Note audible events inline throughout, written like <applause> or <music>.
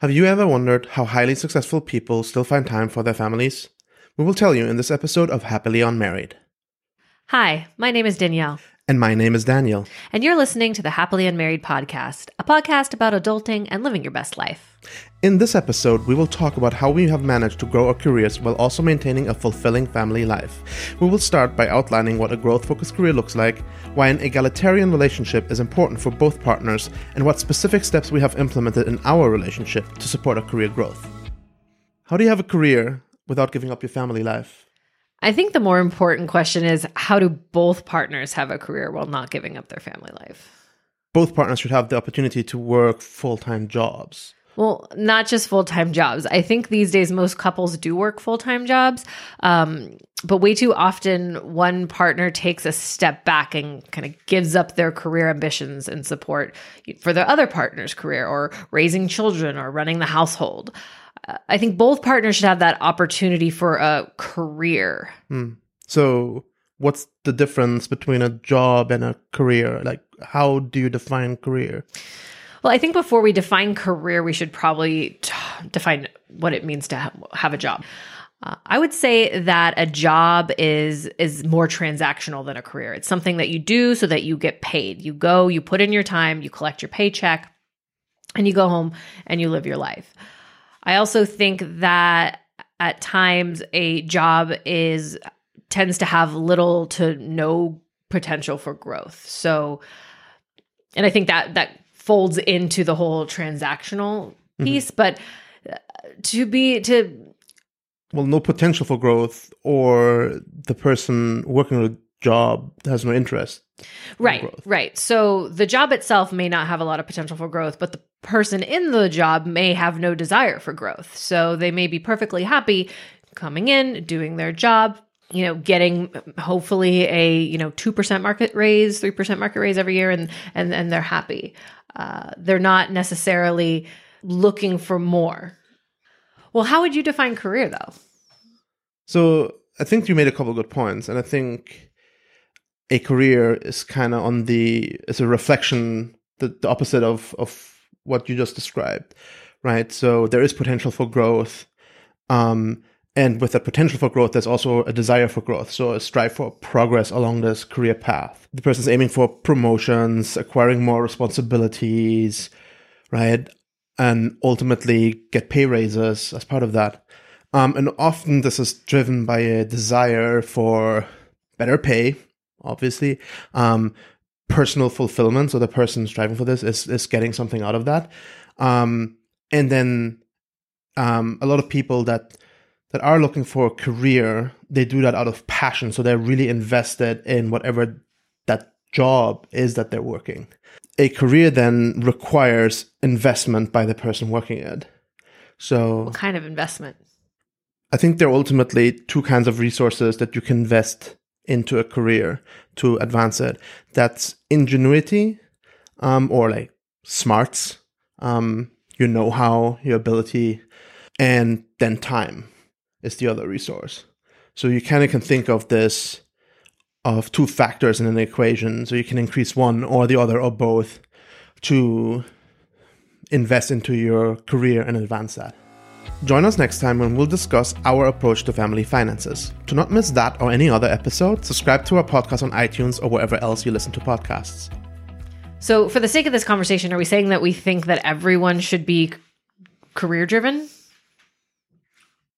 Have you ever wondered how highly successful people still find time for their families? We will tell you in this episode of Happily Unmarried. Hi, my name is Danielle, And my name is Daniel. and you're listening to the Happily Unmarried podcast, a podcast about adulting and living your best life. In this episode, we will talk about how we have managed to grow our careers while also maintaining a fulfilling family life. We will start by outlining what a growth focused career looks like, why an egalitarian relationship is important for both partners, and what specific steps we have implemented in our relationship to support our career growth. How do you have a career without giving up your family life? I think the more important question is how do both partners have a career while not giving up their family life? Both partners should have the opportunity to work full time jobs. Well, not just full time jobs. I think these days most couples do work full time jobs, um, but way too often one partner takes a step back and kind of gives up their career ambitions and support for their other partner's career or raising children or running the household. Uh, I think both partners should have that opportunity for a career. So, what's the difference between a job and a career? Like, how do you define career? Well, I think before we define career, we should probably t- define what it means to ha- have a job. Uh, I would say that a job is is more transactional than a career. It's something that you do so that you get paid. You go, you put in your time, you collect your paycheck, and you go home and you live your life. I also think that at times a job is tends to have little to no potential for growth. So and I think that that folds into the whole transactional piece, but uh, to be to Well, no potential for growth, or the person working a job has no interest. right growth. right so the job itself may not have a lot of potential for growth but the person in the job may have no desire for growth so they may be perfectly happy coming in doing their job you know getting hopefully a you know 2% market raise 3% market raise every year and and and they're happy uh, they're not necessarily looking for more well how would you define career though So, I think you made a couple good points, and I think a career is kind of on the is a reflection, the, the opposite of of what you just described, right? So there is potential for growth, um, and with that potential for growth, there's also a desire for growth. So a strive for progress along this career path. The person's aiming for promotions, acquiring more responsibilities, right? And ultimately get pay raises as part of that. Um, and often this is driven by a desire for better pay, obviously, um, personal fulfillment. So the person striving for this is, is getting something out of that. Um, and then um, a lot of people that that are looking for a career, they do that out of passion. So they're really invested in whatever that job is that they're working. A career then requires investment by the person working it. So what kind of investment I think there are ultimately two kinds of resources that you can invest into a career to advance it. That's ingenuity, um, or like smarts, um, your know-how, your ability, and then time is the other resource. So you kind of can think of this of two factors in an equation. So you can increase one or the other or both to invest into your career and advance that. Join us next time when we'll discuss our approach to family finances. To not miss that or any other episode, subscribe to our podcast on iTunes or wherever else you listen to podcasts. So, for the sake of this conversation, are we saying that we think that everyone should be career driven?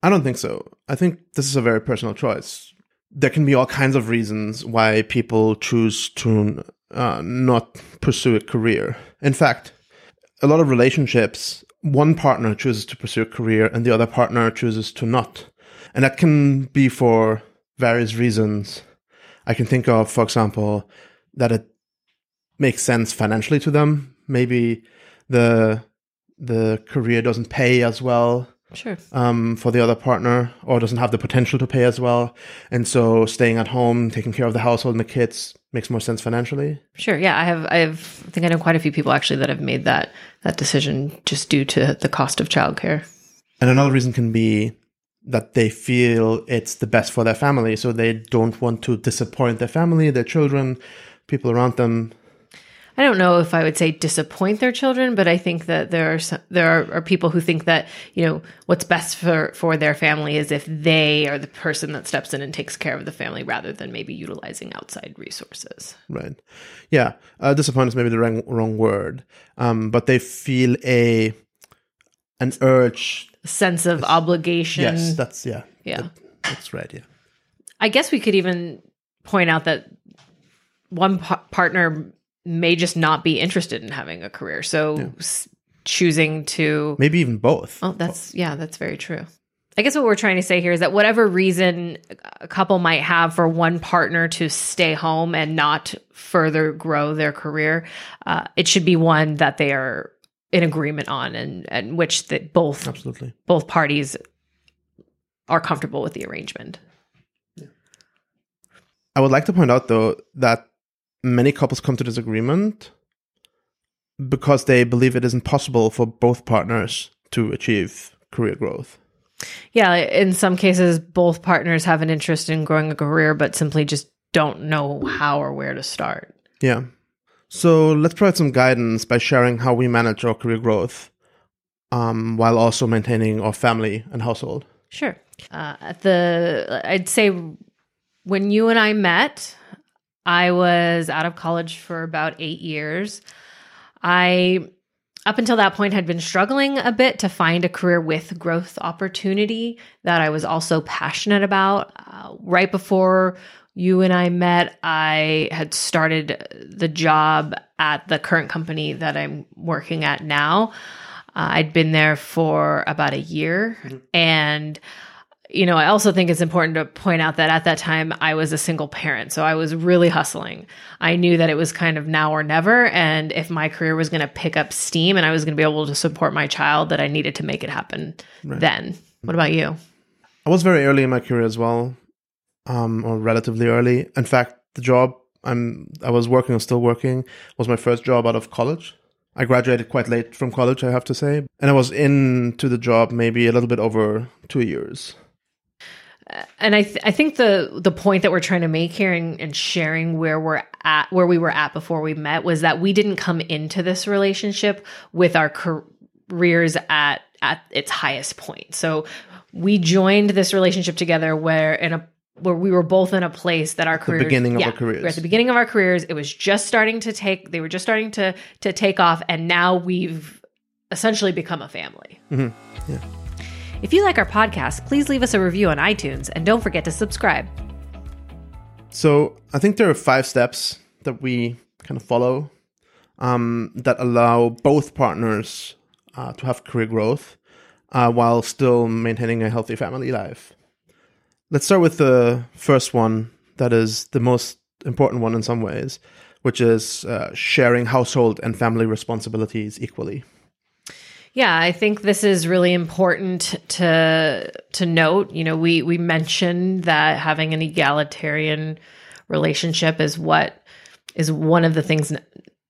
I don't think so. I think this is a very personal choice. There can be all kinds of reasons why people choose to uh, not pursue a career. In fact, a lot of relationships, one partner chooses to pursue a career and the other partner chooses to not. And that can be for various reasons. I can think of, for example, that it makes sense financially to them. Maybe the the career doesn't pay as well Sure. um, for the other partner or doesn't have the potential to pay as well. And so staying at home, taking care of the household and the kids makes more sense financially. Sure. Yeah, I have. I have. I think I know quite a few people actually that have made that that decision just due to the cost of childcare. And another reason can be that they feel it's the best for their family. So they don't want to disappoint their family, their children, people around them. I don't know if I would say disappoint their children, but I think that there are some, there are, are people who think that you know what's best for for their family is if they are the person that steps in and takes care of the family rather than maybe utilizing outside resources. Right. Yeah. Uh, disappoint is maybe the wrong, wrong word. Um, but they feel a an urge. A sense of obligation. Yes, that's yeah. Yeah. that- that's right. Yeah. I guess we could even point out that one pa- partner may just not be interested in having a career. So s- choosing to Maybe even both. Oh, that's yeah, that's very true. I guess what we're trying to say here is that whatever reason a couple might have for one partner to stay home and not further grow their career, uh, it should be one that they are in agreement on and and which that both Absolutely. both parties are comfortable with the arrangement. I would like to point out though that many couples come to this agreement because they believe it isn't possible for both partners to achieve career growth. Yeah, in some cases, both partners have an interest in growing a career, but simply just don't know how or where to start. Yeah. So let's provide some guidance by sharing how we manage our career growth um, while also maintaining our family and household. Sure. Uh, at the, I'd say when you and I met, I was out of college for about eight years. I, up until that point, had been struggling a bit to find a career with growth opportunity that I was also passionate about. Uh, right before you and I met, I had started the job at the current company that I'm working at now. Uh, I'd been there for about a year. And, you know, I also think it's important to point out that at that time I was a single parent. So I was really hustling. I knew that it was kind of now or never. And if my career was going to pick up steam and I was going to be able to support my child, that I needed to make it happen then. What about you? I was very early in my career as well, um, or relatively early. In fact, the job I'm I was working or still working was my first job out of college. I graduated quite late from college, I have to say, and I was into the job maybe a little bit over two years. And I th- I think the the point that we're trying to make here and, and sharing where we're at where we were at before we met was that we didn't come into this relationship with our careers at at its highest point. So we joined this relationship together where in a where we were both in a place that our careers beginning of yeah, our careers. we're at the beginning of our careers it was just starting to take they were just starting to to take off and now we've essentially become a family Mm-hmm. Yeah. If you like our podcast please leave us a review on itunes and don't forget to subscribe So I think there are five steps that we kind of follow um, that allow both partners uh, to have career growth uh, while still maintaining a healthy family life. Let's start with the first one that is the most important one in some ways, which is uh, sharing household and family responsibilities equally. Yeah, I think this is really important to to note. You know, we we mentioned that having an egalitarian relationship is what is one of the things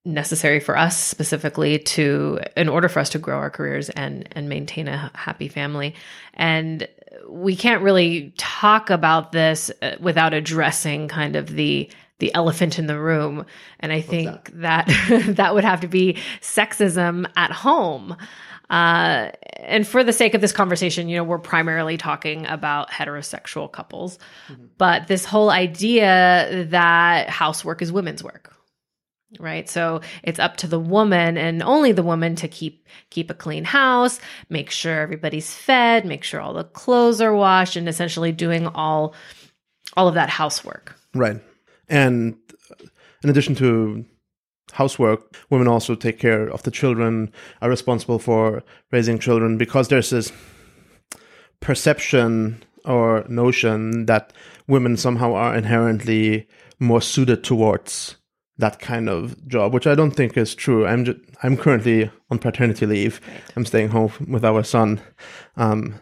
necessary for us specifically to in order for us to grow our careers and and maintain a happy family. And we can't really talk about this uh, without addressing kind of the the elephant in the room and i think that <laughs> that would have to be sexism at home uh, and for the sake of this conversation, you know, we're primarily talking about heterosexual couples, but this whole idea that housework is women's work, right? So it's up to the woman and only the woman to keep keep a clean house, make sure everybody's fed, make sure all the clothes are washed, and essentially doing all all of that housework. Right. And in addition to housework, women also take care of the children, are responsible for raising children because there's this perception or notion that women somehow are inherently more suited towards that kind of job, which I don't think is true. I'm just, I'm currently on paternity leave. I'm staying home with our son. Um,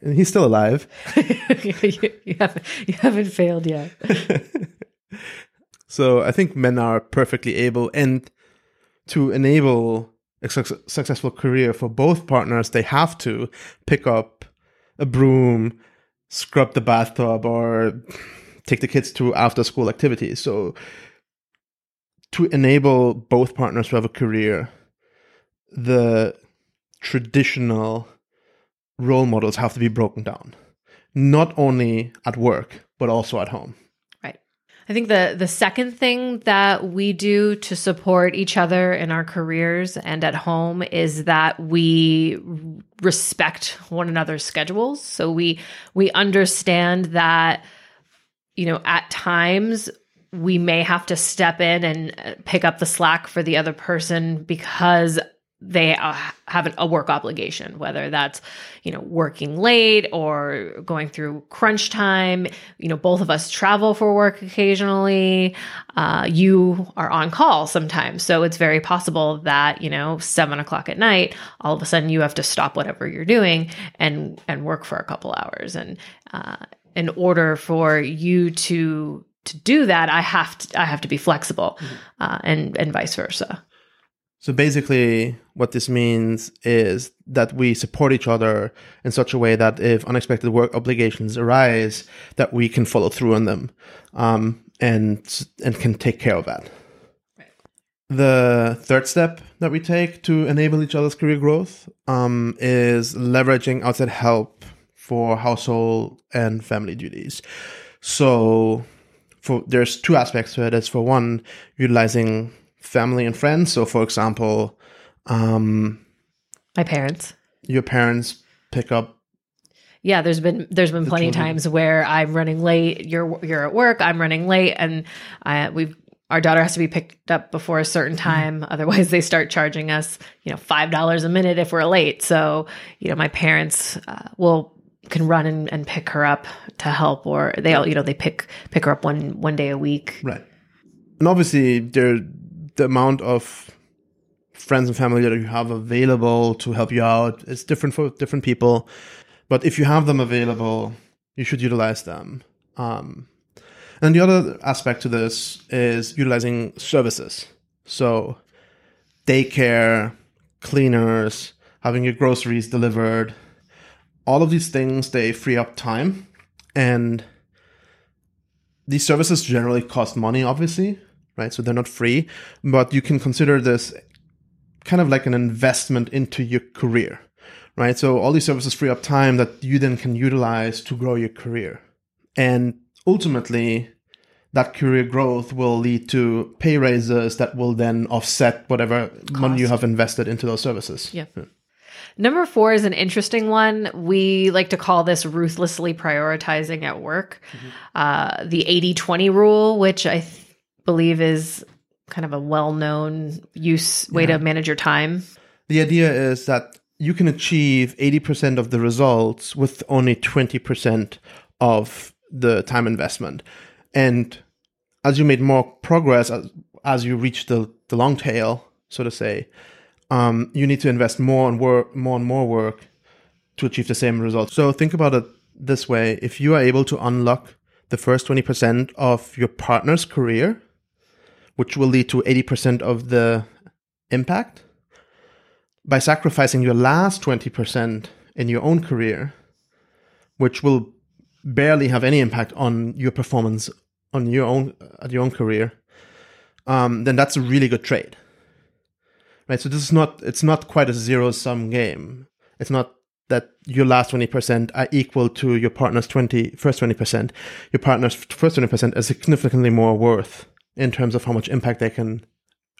and he's still alive. <laughs> you haven't you haven't failed yet. <laughs> So I think men are perfectly able, and to enable a suc- successful career for both partners, they have to pick up a broom, scrub the bathtub, or take the kids to after school activities. So to enable both partners to have a career, the traditional role models have to be broken down, not only at work, but also at home. I think the the second thing that we do to support each other in our careers and at home is that we respect one another's schedules. So we we understand that you know at times we may have to step in and uh, pick up the slack for the other person because they uh, have a work obligation, whether that's, you know, working late or going through crunch time. You know, both of us travel for work occasionally. Uh, you are on call sometimes. So it's very possible that, you know, seven o'clock at night, all of a sudden you have to stop whatever you're doing and, and work for a couple hours. And, uh, in order for you to, to do that, I have to, I have to be flexible, mm-hmm. uh, and, and vice versa. So basically, what this means is that we support each other in such a way that if unexpected work obligations arise, that we can follow through on them, um, and and can take care of that. Right. The third step that we take to enable each other's career growth um, is leveraging outside help for household and family duties. So, for there's two aspects to it. It's for one, utilizing family and friends. So, for example, um, my parents, your parents pick up. Yeah, there's been there's been the plenty children. times where I'm running late. You're you're at work. I'm running late, and I, we've our daughter has to be picked up before a certain mm-hmm. time. Mm-hmm. Otherwise, they start charging us, you know, five dollars a minute if we're late. So, you know, my parents uh, will can run and, and pick her up to help, or they all, you know, they pick pick her up one one day a week. Right. And obviously, there the amount of friends and family that you have available to help you out is different for different people. But if you have them available, you should utilize them. Um, and the other aspect to this is utilizing services. So, daycare, cleaners, having your groceries delivered, all of these things, they free up time. And these services generally cost money, obviously right? So they're not free, but you can consider this kind of like an investment into your career, right? So all these services free up time that you then can utilize to grow your career. And ultimately, that career growth will lead to pay raises that will then offset whatever Cost. money you have invested into those services. Yeah. yeah. Number four is an interesting one. We like to call this ruthlessly prioritizing at work. Mm-hmm. Uh, the 80 20 rule, which I believe is kind of a well-known use way yeah. to manage your time. The idea is that you can achieve 80% of the results with only 20% of the time investment. And as you made more progress, as, as you reach the, the long tail, so to say, um, you need to invest more and work, more and more work to achieve the same results. So think about it this way: if you are able to unlock the first twenty percent of your partner's career, which will lead to 80% of the impact. By sacrificing your last 20% in your own career, which will barely have any impact on your performance on your own at your own career, um, then that's a really good trade. Right. So this is not it's not quite a zero sum game. It's not that your last 20% are equal to your partner's 20 first 20%. Your partner's first 20% is significantly more worth in terms of how much impact they can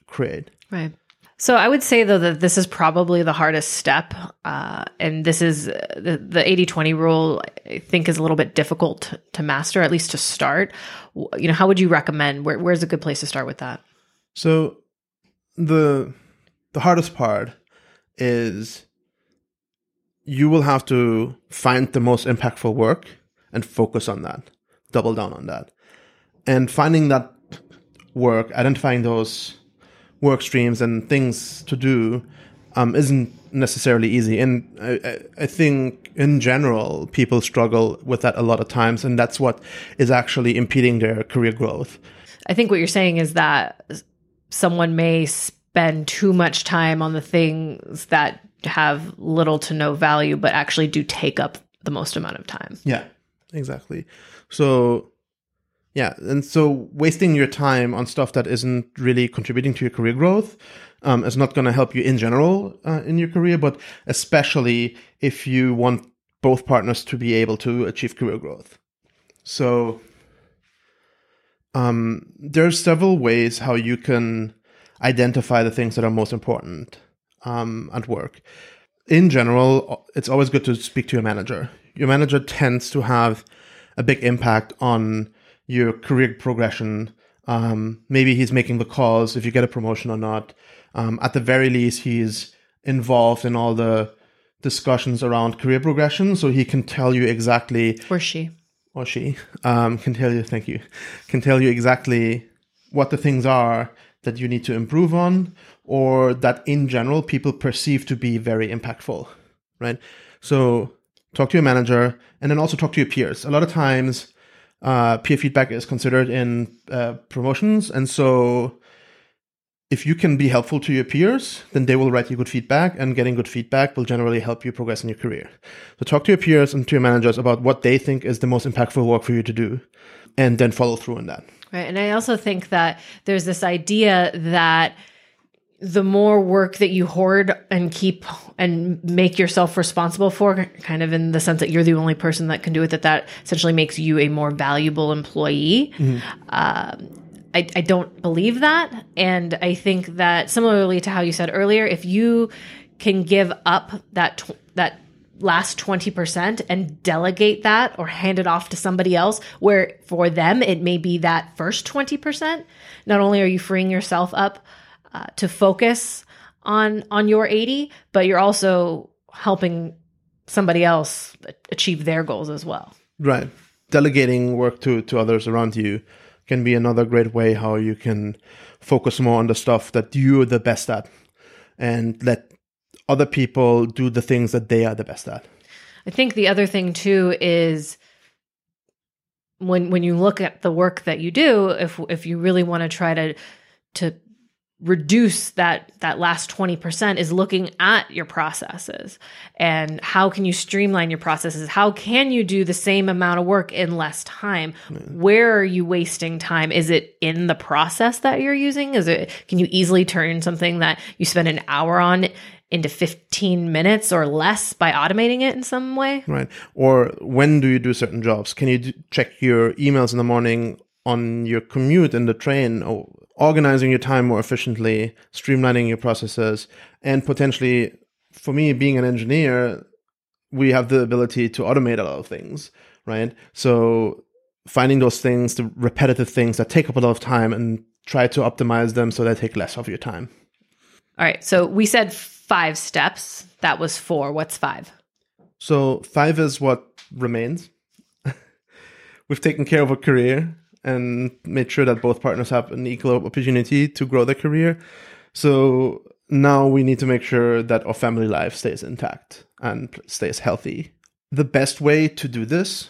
create. Right. So I would say though that this is probably the hardest step, uh, and this is uh, the the eighty twenty rule. I think is a little bit difficult to, to, master, at least to start. You know, how would you recommend? Where, where's a good place to start with that? So the the hardest part is you will have to find the most impactful work and focus on that, double down on that, and finding that work, identifying those work streams and things to do um, isn't necessarily easy. And I, I, think in general, people struggle with that a lot of times, and that's what is actually impeding their career growth. I think what you're saying is that someone may spend too much time on the things that have little to no value, but actually do take up the most amount of time. Yeah, exactly. So Yeah, and so wasting your time on stuff that isn't really contributing to your career growth um, is not going to help you in general uh, in your career, but especially if you want both partners to be able to achieve career growth. So um, are several ways how you can identify the things that are most important um, at work. In general, it's always good to speak to your manager. Your manager tends to have a big impact on your career progression. Um, maybe he's making the calls if you get a promotion or not. Um, at the very least, he's involved in all the discussions around career progression, so he can tell you exactly. Or she. Or she um, can tell you. Thank you. Can tell you exactly what the things are that you need to improve on, or that in general people perceive to be very impactful. Right. So talk to your manager, and then also talk to your peers. A lot of times uh, peer feedback is considered in uh, promotions, and so if you can be helpful to your peers, then they will write you good feedback, and getting good feedback will generally help you progress in your career. So talk to your peers and to your managers about what they think is the most impactful work for you to do, and then follow through on that. Right, and I also think that there's this idea that the more work that you hoard and keep and make yourself responsible for kind of in the sense that you're the only person that can do it that that essentially makes you a more valuable employee mm-hmm. um, I, I don't believe that and i think that similarly to how you said earlier if you can give up that tw- that last 20% and delegate that or hand it off to somebody else where for them it may be that first 20% not only are you freeing yourself up uh, to focus on on your 80 but you're also helping somebody else achieve their goals as well. Right. Delegating work to to others around you can be another great way how you can focus more on the stuff that you're the best at and let other people do the things that they are the best at. I think the other thing too is when when you look at the work that you do if if you really want to try to to reduce that that last 20% is looking at your processes. And how can you streamline your processes? How can you do the same amount of work in less time? Where are you wasting time? Is it in the process that you're using? Is it can you easily turn something that you spend an hour on into 15 minutes or less by automating it in some way? Right. Or when do you do certain jobs? Can you do, check your emails in the morning on your commute in the train? Or organizing your time more efficiently, streamlining your processes, and potentially, for me, being an engineer, we have the ability to automate a lot of things, right? So finding those things, the repetitive things that take up a lot of time, and try to optimize them so they take less of your time. All right. So we said five steps. That was four. What's five? So five is what remains. <laughs> We've taken care of a career and made sure that both partners have an equal opportunity to grow their career. So now we need to make sure that our family life stays intact and stays healthy. The best way to do this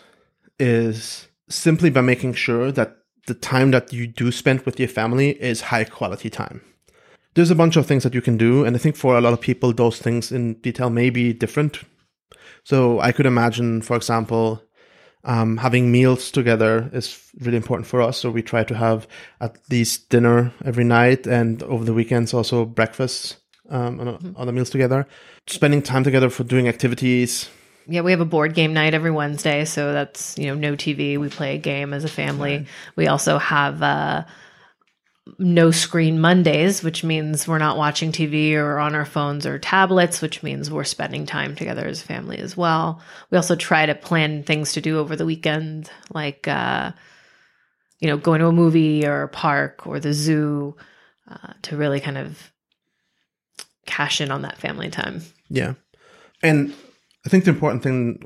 is simply by making sure that the time that you do spend with your family is high quality time. There's a bunch of things that you can do, and I think for a lot of people, those things in detail may be different. So I could imagine, for example, um, having meals together is really important for us. So we try to have at least dinner every night and over the weekends also breakfast um, and mm-hmm. other meals together. Spending time together for doing activities. Yeah, we have a board game night every Wednesday, so that's you know no TV. We play a game as a family. Right. We also have. Uh, no screen Mondays, which means we're not watching TV or on our phones or tablets, which means we're spending time together as a family as well. We also try to plan things to do over the weekend, like, uh, you know, going to a movie or a park or the zoo uh, to really kind of cash in on that family time. Yeah. And I think the important thing,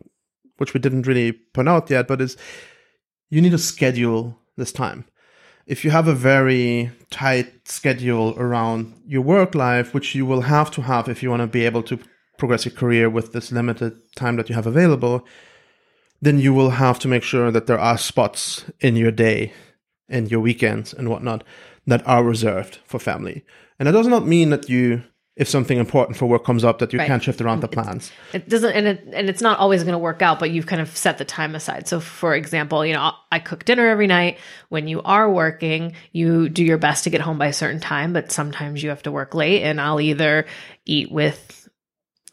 which we didn't really point out yet, but is you need to schedule this time if you have a very tight schedule around your work life, which you will have to have if you want to be able to progress your career with this limited time that you have available, then you will have to make sure that there are spots in your day and your weekends and whatnot that are reserved for family. And that does not mean that you if something important for work comes up that you Right. can't shift around the plans. it doesn't and it, and it's not always going to work out but you've kind of set the time aside so for example you know i cook dinner every night when you are working you do your best to get home by a certain time but sometimes you have to work late and i'll either eat with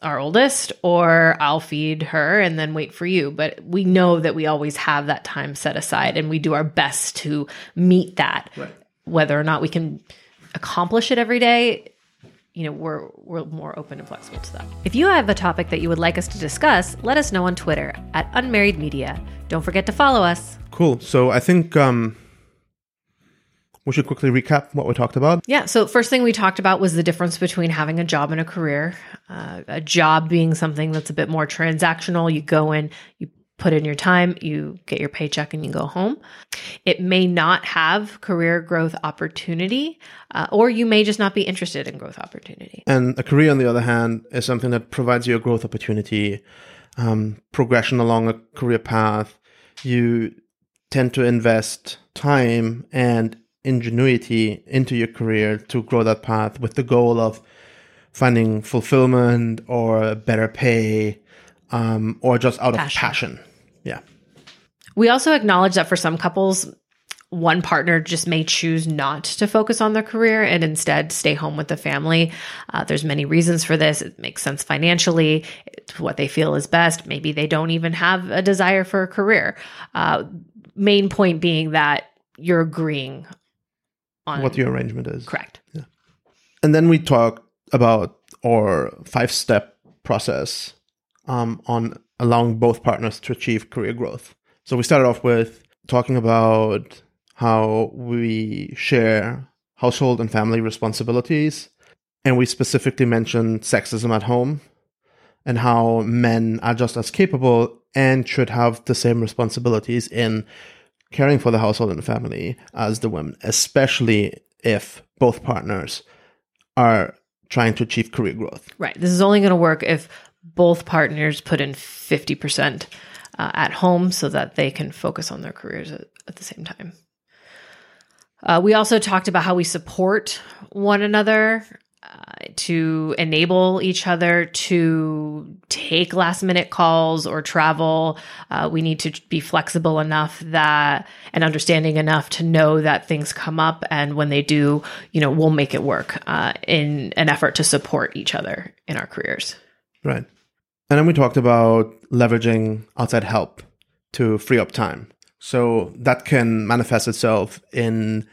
our oldest or i'll feed her and then wait for you but we know that we always have that time set aside and we do our best to meet that Right. whether or not we can accomplish it every day you know we're we're more open and flexible to that. If you have a topic that you would like us to discuss, let us know on Twitter at Unmarried Media. Don't forget to follow us. Cool. So I think um, we should quickly recap what we talked about. Yeah. So first thing we talked about was the difference between having a job and a career. Uh, a job being something that's a bit more transactional. You go in, you put in your time, you get your paycheck, and you go home. It may not have career growth opportunity, uh, or you may just not be interested in growth opportunity. And a career, on the other hand, is something that provides you a growth opportunity, um, progression along a career path. You tend to invest time and ingenuity into your career to grow that path with the goal of finding fulfillment or better pay um, or just out of Passion. Yeah. We also acknowledge that for some couples, one partner just may choose not to focus on their career and instead stay home with the family. Uh, there's many reasons for this. It makes sense financially. It's what they feel is best. Maybe they don't even have a desire for a career. Uh, main point being that you're agreeing on What your arrangement is. correct. Yeah. And then we talk about our five step process um, on allowing both partners to achieve career growth. So we started off with talking about how we share household and family responsibilities. And we specifically mentioned sexism at home and how men are just as capable and should have the same responsibilities in caring for the household and the family as the women, especially if both partners are trying to achieve career growth. Right. This is only going to work if both partners put in 50% uh, at home so that they can focus on their careers at, at the same time. Uh, we also talked about how we support one another uh, to enable each other to take last minute calls or travel. Uh, we need to be flexible enough that and understanding enough to know that things come up, and when they do, you know, we'll make it work uh, in an effort to support each other in our careers. Right. And then we talked about leveraging outside help to free up time. So that can manifest itself in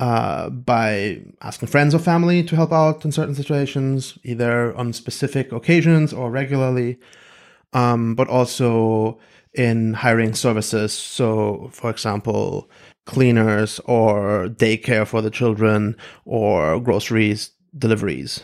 uh, by asking friends or family to help out in certain situations, either on specific occasions or regularly, um, but also in hiring services. So, for example, cleaners or daycare for the children or groceries deliveries.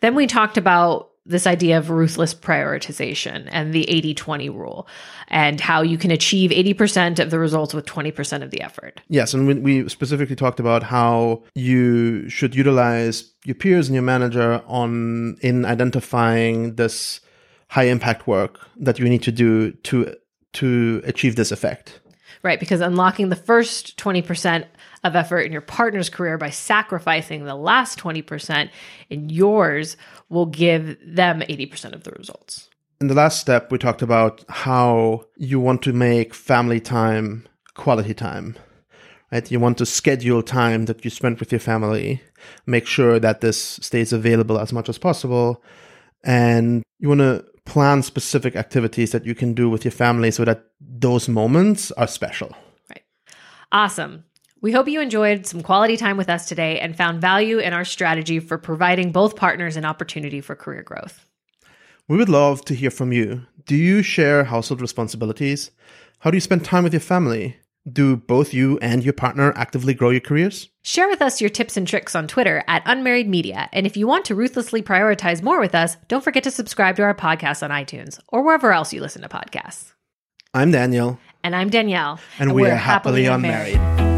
Then we talked about this idea of ruthless prioritization and the 80 20 rule and how you can achieve 80% of the results with 20% of the effort. Yes, and we, we specifically talked about how you should utilize your peers and your manager on in identifying this high impact work that you need to do to to achieve this effect. Right, because unlocking the first 20% of effort in your partner's career by sacrificing the last 20% in yours will give them 80% of the results. In the last step, we talked about how you want to make family time quality time. Right? You want to schedule time that you spend with your family, make sure that this stays available as much as possible, and you want to plan specific activities that you can do with your family so that those moments are special. Right. Awesome. We hope you enjoyed some quality time with us today and found value in our strategy for providing both partners an opportunity for career growth. We would love to hear from you. Do you share household responsibilities? How do you spend time with your family? Do both you and your partner actively grow your careers? Share with us your tips and tricks on Twitter at Unmarried Media. And if you want to ruthlessly prioritize more with us, don't forget to subscribe to our podcast on iTunes or wherever else you listen to podcasts. I'm Daniel, And I'm Danielle. and, we are happily unmarried.